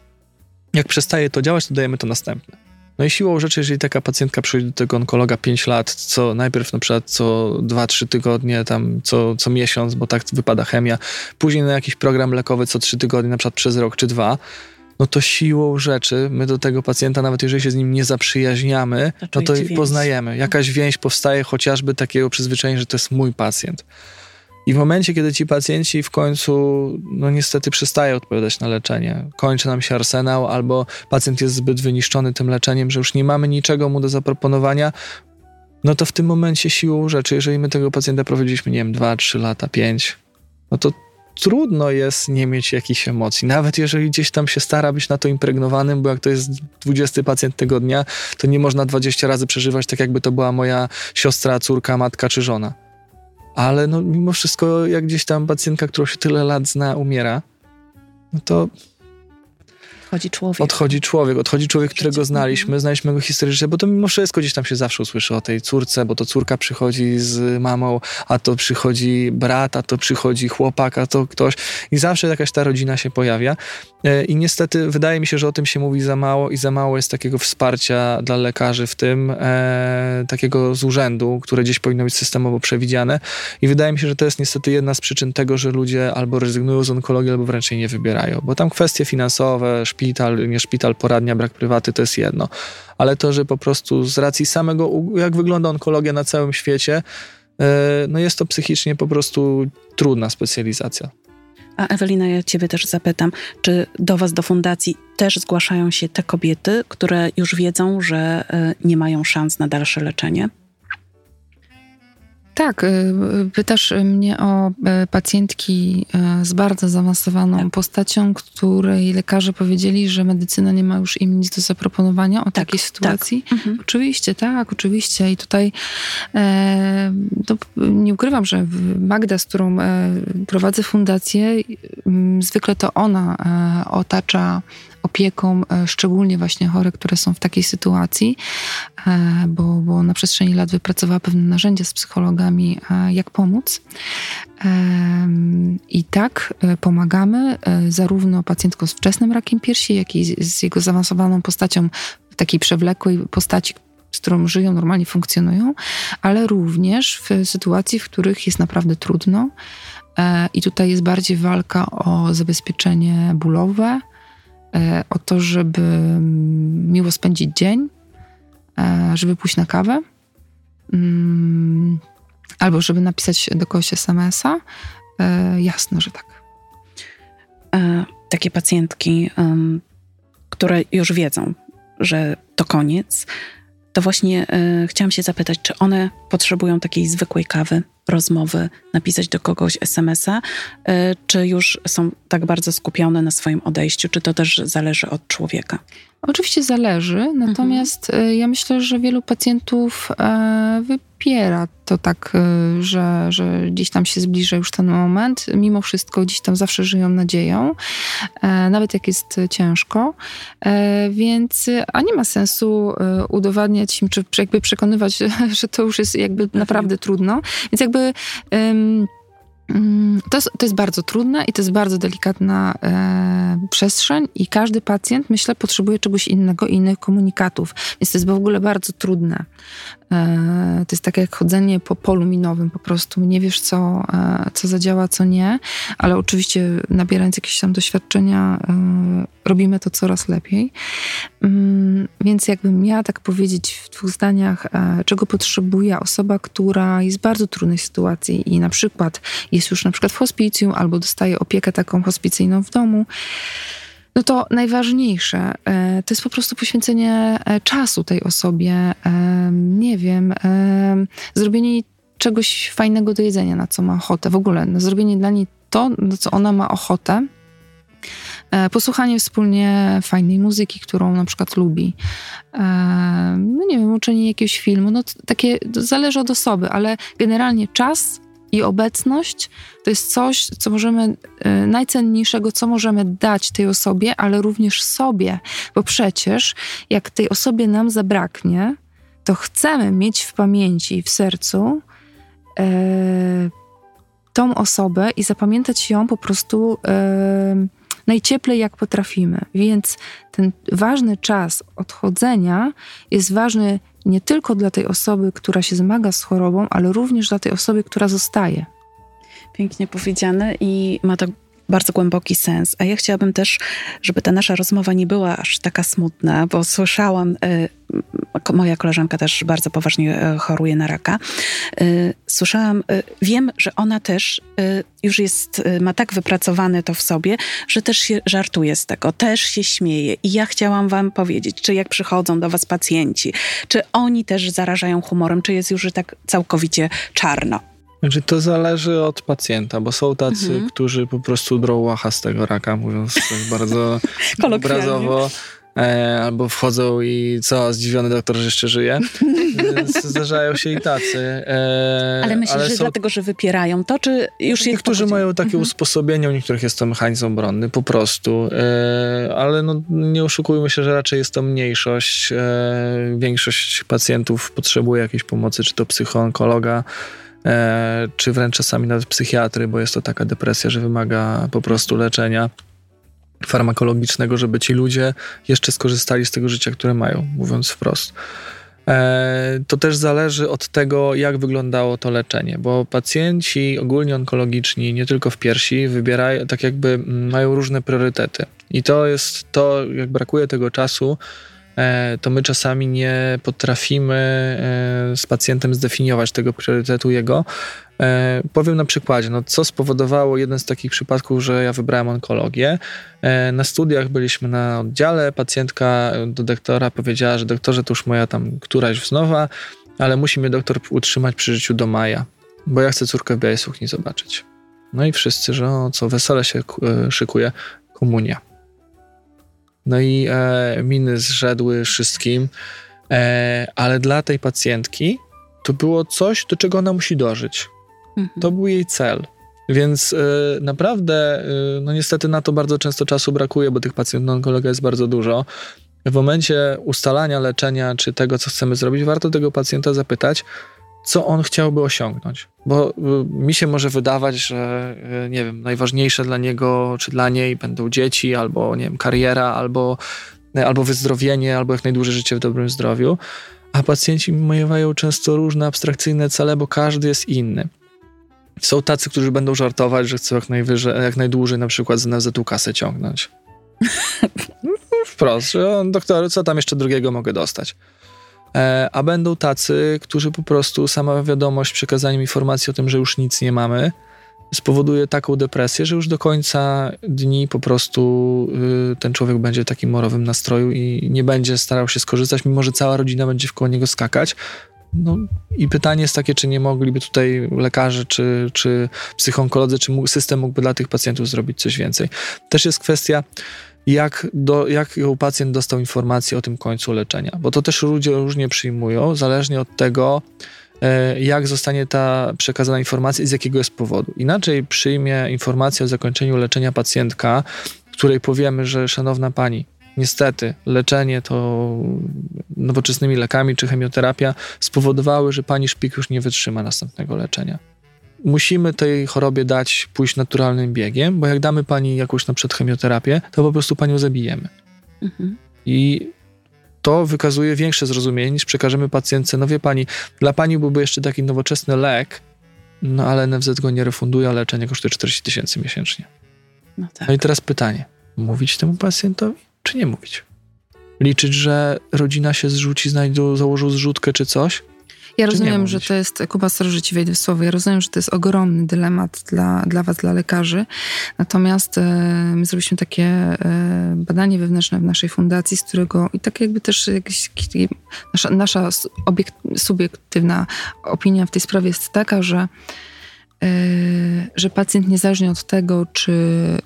jak przestaje to działać, to dajemy to następne. No i siłą rzeczy, jeżeli taka pacjentka przyjdzie do tego onkologa 5 lat, co najpierw na przykład co 2-3 tygodnie, tam co, co miesiąc, bo tak wypada chemia, później na jakiś program lekowy co 3 tygodnie, na przykład przez rok czy dwa, no to siłą rzeczy my do tego pacjenta, nawet jeżeli się z nim nie zaprzyjaźniamy, no to poznajemy. Jakaś więź powstaje chociażby takiego przyzwyczajenia, że to jest mój pacjent. I w momencie, kiedy ci pacjenci w końcu, no niestety przestają odpowiadać na leczenie, kończy nam się arsenał, albo pacjent jest zbyt wyniszczony tym leczeniem, że już nie mamy niczego mu do zaproponowania, no to w tym momencie siłą rzeczy, jeżeli my tego pacjenta prowadziliśmy, nie wiem, 2, 3 lata, 5, no to trudno jest nie mieć jakichś emocji. Nawet jeżeli gdzieś tam się stara być na to impregnowanym, bo jak to jest 20 pacjent tego dnia, to nie można 20 razy przeżywać tak, jakby to była moja siostra, córka, matka czy żona ale no mimo wszystko, jak gdzieś tam pacjentka, którą się tyle lat zna, umiera, no to Odchodzi człowiek. Odchodzi człowiek, odchodzi człowiek, którego znaliśmy, znaliśmy go historycznie, bo to mimo wszystko gdzieś tam się zawsze usłyszy o tej córce, bo to córka przychodzi z mamą, a to przychodzi brat, a to przychodzi chłopak, a to ktoś. I zawsze jakaś ta rodzina się pojawia. E, i niestety wydaje mi się, że o tym się mówi za mało i za mało jest takiego wsparcia dla lekarzy w tym, e, takiego z urzędu, które gdzieś powinno być systemowo przewidziane. I wydaje mi się, że to jest niestety jedna z przyczyn tego, że ludzie albo rezygnują z onkologii, albo wręcz jej nie wybierają, bo tam kwestie finansowe, szpitale, szpital, nie szpital, poradnia, brak prywaty, to jest jedno. Ale to, że po prostu z racji samego, jak wygląda onkologia na całym świecie, e, no jest to psychicznie po prostu trudna specjalizacja. A Ewelina, ja Ciebie też zapytam, czy do Was, do fundacji też zgłaszają się te kobiety, które już wiedzą, że e, nie mają szans na dalsze leczenie? Tak, y, pytasz mnie o e, pacjentki e, z bardzo zaawansowaną tak. postacią, której lekarze powiedzieli, że medycyna nie ma już im nic do zaproponowania o tak, takiej tak. sytuacji. Tak. Mhm. Oczywiście, tak, oczywiście. I tutaj e, nie ukrywam, że Magda, z którą e, prowadzę fundację, zwykle to ona otacza opieką, e, szczególnie właśnie chore, które są w takiej sytuacji, e, bo, bo na przestrzeni lat wypracowała pewne narzędzia z psychologami, e, jak pomóc. I tak pomagamy zarówno pacjentkom z wczesnym rakiem piersi, jak i z jego zaawansowaną postacią, takiej przewlekłej postaci, z którą żyją, normalnie funkcjonują, ale również w sytuacji, w których jest naprawdę trudno. I tutaj jest bardziej walka o zabezpieczenie bólowe, o to, żeby mm, miło spędzić dzień, e, żeby pójść na kawę, mm, albo żeby napisać do kogoś SMS-a. E, jasno, że tak. Takie pacjentki, które już wiedzą, że to koniec, to właśnie chciałam się zapytać, czy one potrzebują takiej zwykłej kawy, rozmowy, napisać do kogoś SMS-a, e, czy już są tak bardzo skupione na swoim odejściu, czy to też zależy od człowieka? Oczywiście zależy, natomiast mhm. ja myślę, że wielu pacjentów e, wypiera to tak, że, że gdzieś tam się zbliża już ten moment. Mimo wszystko gdzieś tam zawsze żyją nadzieją, nawet jak jest ciężko. Więc, a nie ma sensu udowadniać im, czy jakby przekonywać, że to już jest jakby naprawdę trudno. Więc jakby jakby. Um, to jest, to jest bardzo trudne i to jest bardzo delikatna e, przestrzeń, i każdy pacjent, myślę, potrzebuje czegoś innego, innych komunikatów. Więc to jest w ogóle bardzo trudne. E, to jest tak jak chodzenie po polu minowym, po prostu nie wiesz, co, e, co zadziała, co nie, ale oczywiście nabierając jakieś tam doświadczenia, e, robimy to coraz lepiej. Mm, więc jakbym miała tak powiedzieć w dwóch zdaniach, czego potrzebuje osoba, która jest w bardzo trudnej sytuacji i na przykład jest już na przykład w hospicjum albo dostaje opiekę taką hospicyjną w domu, no to najważniejsze e, to jest po prostu poświęcenie e, czasu tej osobie, e, nie wiem, zrobienie czegoś fajnego do jedzenia, na co ma ochotę. W ogóle no, zrobienie dla niej to, na co ona ma ochotę. Posłuchanie wspólnie fajnej muzyki, którą na przykład lubi. No nie wiem, uczenie jakiegoś filmu. No takie zależy od osoby, ale generalnie czas i obecność to jest coś, co możemy, e, najcenniejszego, co możemy dać tej osobie, ale również sobie, bo przecież jak tej osobie nam zabraknie, to chcemy mieć w pamięci, w sercu e, tą osobę i zapamiętać ją po prostu e, najcieplej jak potrafimy. Więc ten ważny czas odchodzenia jest ważny nie tylko dla tej osoby, która się zmaga z chorobą, ale również dla tej osoby, która zostaje. Pięknie powiedziane i ma to bardzo głęboki sens. A ja chciałabym też, żeby ta nasza rozmowa nie była aż taka smutna, bo słyszałam, y, moja koleżanka też bardzo poważnie y, choruje na raka. Y, słyszałam, wiem, że ona też już jest, ma tak wypracowane to w sobie, że też się żartuje z tego, też się śmieje. I ja chciałam wam powiedzieć, czy jak przychodzą do was pacjenci, czy oni też zarażają humorem, czy jest już tak całkowicie czarno. Znaczy to zależy od pacjenta, bo są tacy, mhm. którzy po prostu drą łacha z tego raka, mówiąc tak bardzo obrazowo. E, albo wchodzą i co, zdziwiony doktor, że jeszcze żyje. Zdarzają się i tacy. E, ale myślisz, ale że są... dlatego, że wypierają to, czy już Niektórzy mają takie mhm. usposobienie, u niektórych jest to mechanizm obronny, po prostu. E, ale no, nie oszukujmy się, że raczej jest to mniejszość. E, większość pacjentów potrzebuje jakiejś pomocy, czy to psychoonkologa, czy wręcz czasami nawet psychiatry, bo jest to taka depresja, że wymaga po prostu leczenia farmakologicznego, żeby ci ludzie jeszcze skorzystali z tego życia, które mają, mówiąc wprost. E, to też zależy od tego, jak wyglądało to leczenie, bo pacjenci ogólnie onkologiczni, nie tylko w piersi, wybierają, tak jakby mm, mają różne priorytety. I to jest to, jak brakuje tego czasu, e, to my czasami nie potrafimy e, z pacjentem zdefiniować tego priorytetu jego. Powiem na przykładzie, no, co spowodowało jeden z takich przypadków, że ja wybrałem onkologię. Na studiach byliśmy na oddziale, pacjentka do doktora powiedziała, że doktorze, to już moja tam któraś wznowa, ale musi mnie doktor utrzymać przy życiu do maja, bo ja chcę córkę w białej sukni zobaczyć. No i wszyscy, że o, co, wesele się szykuje, komunia. No i e, miny zrzedły wszystkim, e, ale dla tej pacjentki to było coś, do czego ona musi dożyć. Mhm. To był jej cel. Więc e, naprawdę, e, no niestety na to bardzo często czasu brakuje, bo tych pacjentów onkologa jest bardzo dużo. W momencie ustalania leczenia czy tego, co chcemy zrobić, warto tego pacjenta zapytać, co on chciałby osiągnąć. Bo y, mi się może wydawać, że y, nie wiem, najważniejsze dla niego czy dla niej będą dzieci, albo nie wiem, kariera, albo, y, albo wyzdrowienie, albo jak najdłużej życie w dobrym zdrowiu. A pacjenci mają często różne abstrakcyjne cele, bo każdy jest inny. Są tacy, którzy będą żartować, że chcą jak, najwyżej, jak najdłużej na przykład z NFZ-u kasę ciągnąć. Wprost, że doktor, co tam jeszcze drugiego mogę dostać? E, a będą tacy, którzy po prostu sama wiadomość przekazaniem informacji o tym, że już nic nie mamy, spowoduje taką depresję, że już do końca dni po prostu y, ten człowiek będzie w takim morowym nastroju i nie będzie starał się skorzystać, mimo że cała rodzina będzie wkoło niego skakać. No i pytanie jest takie, czy nie mogliby tutaj lekarze, czy, czy psychonkolodzy, czy system mógłby dla tych pacjentów zrobić coś więcej. Też jest kwestia jak, do, jak pacjent dostał informację o tym końcu leczenia, bo to też ludzie różnie przyjmują, zależnie od tego, e, jak zostanie ta przekazana informacja i z jakiego jest powodu. Inaczej przyjmie informację o zakończeniu leczenia pacjentka, której powiemy, że szanowna pani, niestety leczenie to nowoczesnymi lekami czy chemioterapia spowodowały, że pani szpik już nie wytrzyma następnego leczenia musimy tej chorobie dać pójść naturalnym biegiem, bo jak damy pani jakąś na przykład chemioterapię, to po prostu panią zabijemy. Mhm. I to wykazuje większe zrozumienie niż przekażemy pacjentce, no wie pani, dla pani byłby jeszcze taki nowoczesny lek, no ale NFZ go nie refunduje, a leczenie kosztuje 40 tysięcy miesięcznie. No, tak. no i teraz pytanie, mówić temu pacjentowi, czy nie mówić? Liczyć, że rodzina się zrzuci, znajdą, założą zrzutkę czy coś, ja rozumiem, że to jest, Kuba Starożyci wejdę w słowo, ja rozumiem, że to jest ogromny dylemat dla, dla was, dla lekarzy. Natomiast e, my zrobiliśmy takie e, badanie wewnętrzne w naszej fundacji, z którego i tak jakby też jakiś, nasza, nasza obiekt, subiektywna opinia w tej sprawie jest taka, że e, że pacjent niezależnie od tego, czy,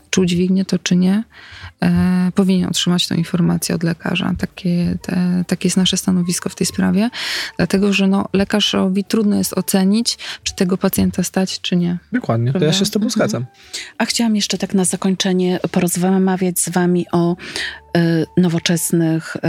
czy udźwignie to, czy nie, e, powinien otrzymać tę informację od lekarza. Takie, te, takie jest nasze stanowisko w tej sprawie, dlatego że no, lekarzowi trudno jest ocenić, czy tego pacjenta stać, czy nie. Dokładnie, Prawda? to ja się z tobą mhm. zgadzam. A chciałam jeszcze tak na zakończenie porozmawiać z wami o y, nowoczesnych y,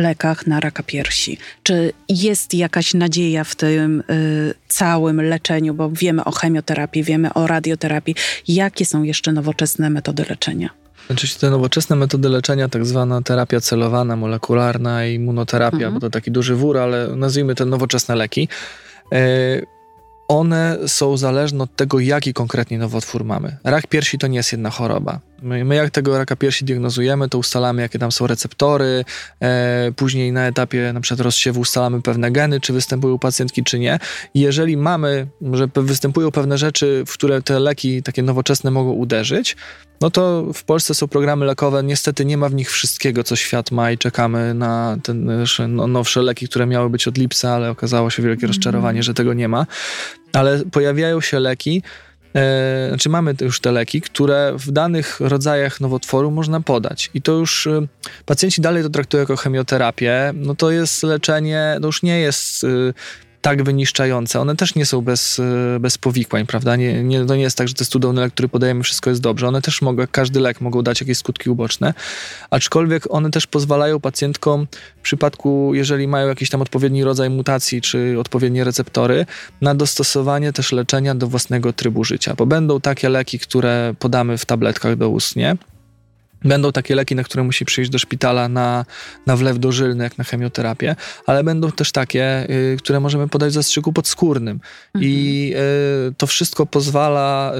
lekach na raka piersi. Czy jest jakaś nadzieja w tym y, całym leczeniu, bo wiemy o chemioterapii, wiemy o radioterapii. Jakie są jeszcze nowoczesne metody leczenia? Znaczy te nowoczesne metody leczenia, tak zwana terapia celowana, molekularna immunoterapia, mhm. bo to taki duży wór, ale nazwijmy to nowoczesne leki. E, one są zależne od tego, jaki konkretnie nowotwór mamy. Rak piersi to nie jest jedna choroba. My, my jak tego raka piersi diagnozujemy, to ustalamy, jakie tam są receptory, e, później na etapie na przykład rozsiewu ustalamy pewne geny, czy występują u pacjentki, czy nie. I jeżeli mamy, że występują pewne rzeczy, w które te leki takie nowoczesne mogą uderzyć, no to w Polsce są programy lekowe, niestety nie ma w nich wszystkiego, co świat ma i czekamy na te no, nowsze leki, które miały być od lipca, ale okazało się wielkie mm. rozczarowanie, że tego nie ma. Ale pojawiają się leki, e, znaczy mamy już te leki, które w danych rodzajach nowotworu można podać. I to już e, pacjenci dalej to traktują jako chemioterapię. No to jest leczenie, to już nie jest e, tak wyniszczające. One też nie są bez, e, bez powikłań, prawda? Nie, nie, to nie jest tak, że te lek, który podajemy, wszystko jest dobrze. One też mogą, każdy lek mogą dać jakieś skutki uboczne, aczkolwiek one też pozwalają pacjentkom w przypadku, jeżeli mają jakiś tam odpowiedni rodzaj mutacji, czy odpowiednie receptory, na dostosowanie też leczenia do własnego trybu życia, bo będą takie leki, które podamy w tabletkach do ustnie, Będą takie leki, na które musi przyjść do szpitala na, na wlew dożylny, jak na chemioterapię, ale będą też takie, y, które możemy podać w zastrzyku podskórnym. Mhm. I y, to wszystko pozwala,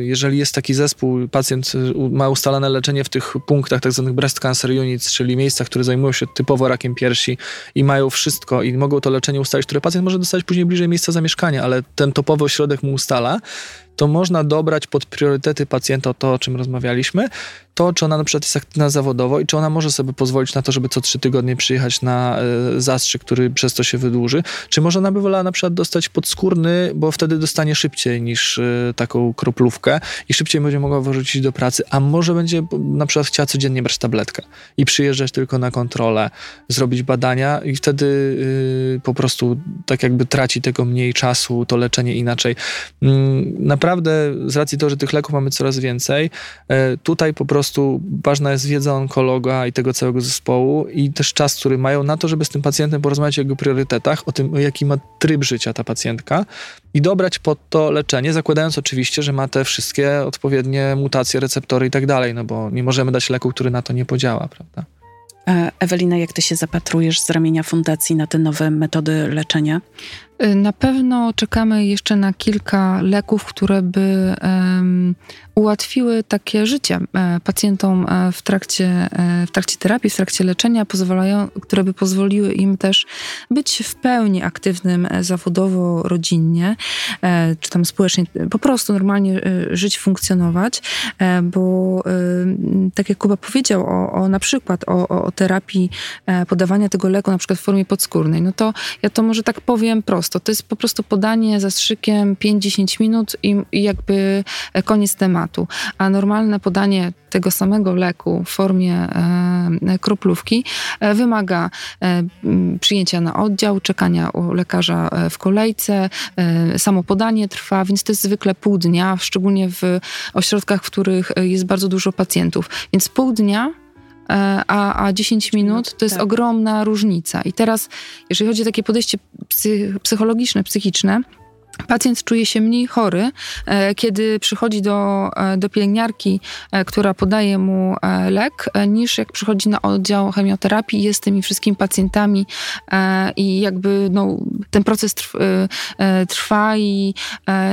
y, jeżeli jest taki zespół, pacjent y, ma ustalone leczenie w tych punktach, tak zwanych breast cancer units, czyli miejscach, które zajmują się typowo rakiem piersi i mają wszystko i mogą to leczenie ustalić, które pacjent może dostać później bliżej miejsca zamieszkania, ale ten topowy ośrodek mu ustala, to można dobrać pod priorytety pacjenta to, o czym rozmawialiśmy, to, czy ona na przykład jest aktywna zawodowo i czy ona może sobie pozwolić na to, żeby co trzy tygodnie przyjechać na y, zastrzyk, który przez to się wydłuży, czy może ona by wolała na przykład dostać podskórny, bo wtedy dostanie szybciej niż y, taką kroplówkę i szybciej będzie mogła wyrzucić do pracy, a może będzie na przykład chciała codziennie brać tabletkę i przyjeżdżać tylko na kontrolę, zrobić badania i wtedy y, po prostu tak jakby traci tego mniej czasu, to leczenie inaczej. Mm, naprawdę z racji tego, że tych leków mamy coraz więcej, tutaj po prostu ważna jest wiedza onkologa i tego całego zespołu i też czas, który mają na to, żeby z tym pacjentem porozmawiać o jego priorytetach, o tym, jaki ma tryb życia ta pacjentka i dobrać pod to leczenie, zakładając oczywiście, że ma te wszystkie odpowiednie mutacje, receptory i tak dalej, no bo nie możemy dać leku, który na to nie podziała, prawda? Ewelina, jak ty się zapatrujesz z ramienia fundacji na te nowe metody leczenia? Y, na pewno czekamy jeszcze na kilka leków, które by um, ułatwiły takie życie e, pacjentom e, w trakcie, e, w trakcie terapii, w trakcie leczenia, pozwalają, które by pozwoliły im też być w pełni aktywnym zawodowo, rodzinnie, czy tam społecznie, po prostu normalnie żyć, funkcjonować, bo tak jak Kuba powiedział o, o na przykład o, o terapii podawania tego leku na przykład w formie podskórnej, no to ja to może tak powiem prosto. To jest po prostu podanie zastrzykiem 5-10 minut i, i jakby koniec tematu. A normalne podanie tego samego leku w formie e, kroplówki e, wymaga e, przyjęcia na oddział, czekania u lekarza e, w kolejce, e, samo podanie trwa, więc to jest zwykle pół dnia, szczególnie w ośrodkach, w których jest bardzo dużo pacjentów. Więc pół dnia e, a, a 10 minut to jest tak. ogromna różnica. I teraz, jeżeli chodzi o takie podejście psychologiczne, psychiczne, Pacjent czuje się mniej chory, e, kiedy przychodzi do, e, do pielęgniarki, e, która podaje mu lek, niż jak przychodzi na oddział chemioterapii i jest tymi wszystkimi pacjentami i jakby no, ten proces trwa i,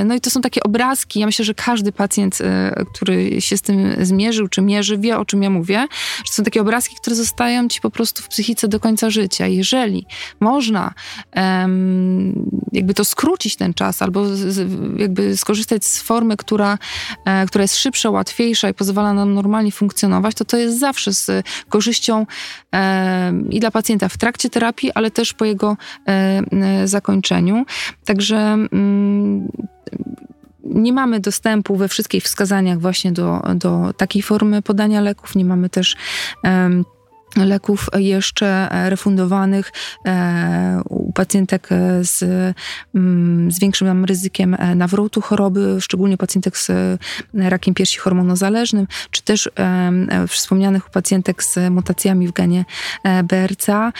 no i to są takie obrazki. Ja myślę, że każdy pacjent, który się z tym zmierzył, czy mierzy, wie o czym ja mówię, że są takie obrazki, które zostają ci po prostu w psychice do końca życia. Jeżeli można jakby to skrócić ten czas, albo z, jakby skorzystać z formy, która, e, która jest szybsza, łatwiejsza i pozwala nam normalnie funkcjonować, to to jest zawsze z korzyścią e, i dla pacjenta w trakcie terapii, ale też po jego e, zakończeniu. Także mm, nie mamy dostępu we wszystkich wskazaniach właśnie do, do takiej formy podania leków. Nie mamy też leków jeszcze e, refundowanych e, u pacjentek z, mm, z większym ryzykiem e, nawrotu choroby, szczególnie pacjentek z rakiem piersi hormonozależnym, czy też wspomnianych u pacjentek z mutacjami w genie BRCA.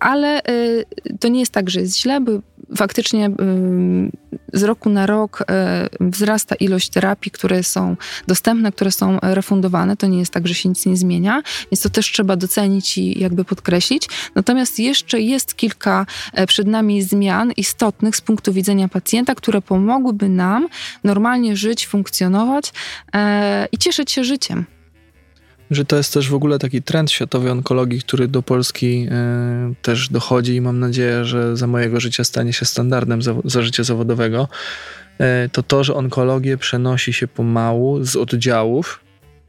Ale to nie jest tak, że jest źle, bo faktycznie z roku na rok wzrasta ilość terapii, które są dostępne, które są refundowane. To nie jest tak, że się nic nie zmienia, więc to też trzeba docenić i jakby podkreślić. Natomiast jeszcze jest kilka e, przed nami zmian istotnych z punktu widzenia pacjenta, które pomogłyby nam normalnie żyć, funkcjonować e, i cieszyć się życiem że to jest też w ogóle taki trend światowej onkologii, który do Polski y, też dochodzi i mam nadzieję, że za mojego życia stanie się standardem za, za życia zawodowego, y, to to, że onkologię przenosi się pomału z oddziałów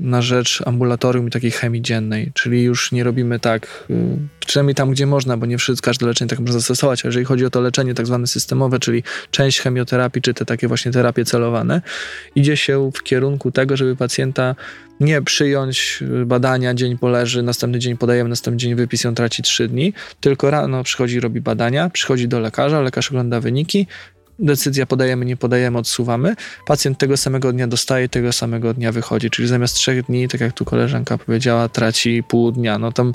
na rzecz ambulatorium i takiej chemii dziennej, czyli już nie robimy tak, y, przynajmniej tam, gdzie można, bo nie wszystko, każde leczenie tak można zastosować, ale jeżeli chodzi o to leczenie tak zwane systemowe, czyli część chemioterapii, czy te takie właśnie terapie celowane, idzie się w kierunku tego, żeby pacjenta nie przyjąć y, badania, dzień poleży, następny dzień podajemy, następny dzień wypis, on traci trzy dni, tylko rano przychodzi, robi badania, przychodzi do lekarza, lekarz ogląda wyniki, decyzja podajemy, nie podajemy, odsuwamy. Pacjent tego samego dnia dostaje, tego samego dnia wychodzi, czyli zamiast trzech dni, tak jak tu koleżanka powiedziała, traci pół dnia. No tam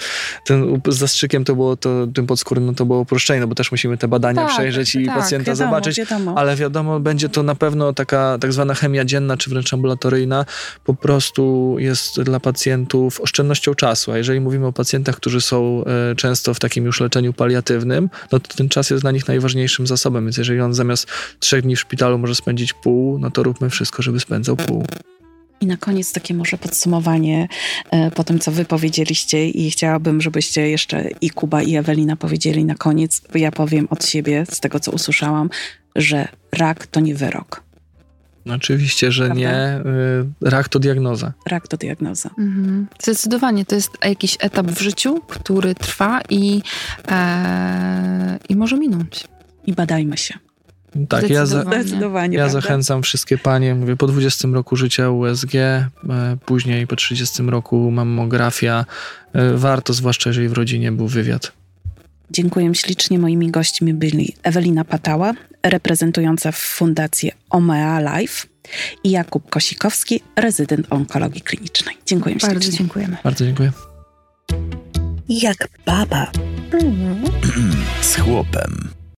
ten z zastrzykiem to było, to, tym podskórnym to było uproszczenie, no bo też musimy te badania Tak, przejrzeć i tak, pacjenta wiadomo, zobaczyć, wiadomo. ale wiadomo, będzie to na pewno taka tak zwana chemia dzienna, czy wręcz ambulatoryjna, po prostu jest dla pacjentów oszczędnością czasu. A jeżeli mówimy o pacjentach, którzy są e, często w takim już leczeniu paliatywnym, no to ten czas jest dla nich najważniejszym zasobem. Więc jeżeli on zamiast trzech dni w szpitalu może spędzić pół, no to róbmy wszystko, żeby spędzał pół. I na koniec takie może podsumowanie e, po tym, co wy powiedzieliście i chciałabym, żebyście jeszcze i Kuba i Ewelina powiedzieli na koniec, bo ja powiem od siebie, z tego co usłyszałam, że rak to nie wyrok. Oczywiście, że Prawda? nie. y, Rak to diagnoza. Rak to diagnoza. Mhm. Zdecydowanie to jest jakiś etap w życiu, który trwa i, e, i może minąć. I badajmy się. Tak, ja, za, Zdecydowanie. Zdecydowanie. ja zachęcam wszystkie panie, mówię, po 20 roku życia USG, e, później po 30 roku mammografia. E, Warto, zwłaszcza jeżeli w rodzinie był wywiad. Dziękuję ślicznie. Moimi gośćmi byli Ewelina Patała, reprezentująca Fundację Omea Life i Jakub Kosikowski, rezydent onkologii klinicznej. Dziękuję Bardzo ślicznie. dziękujemy. Bardzo dziękuję. Jak baba. Z chłopem.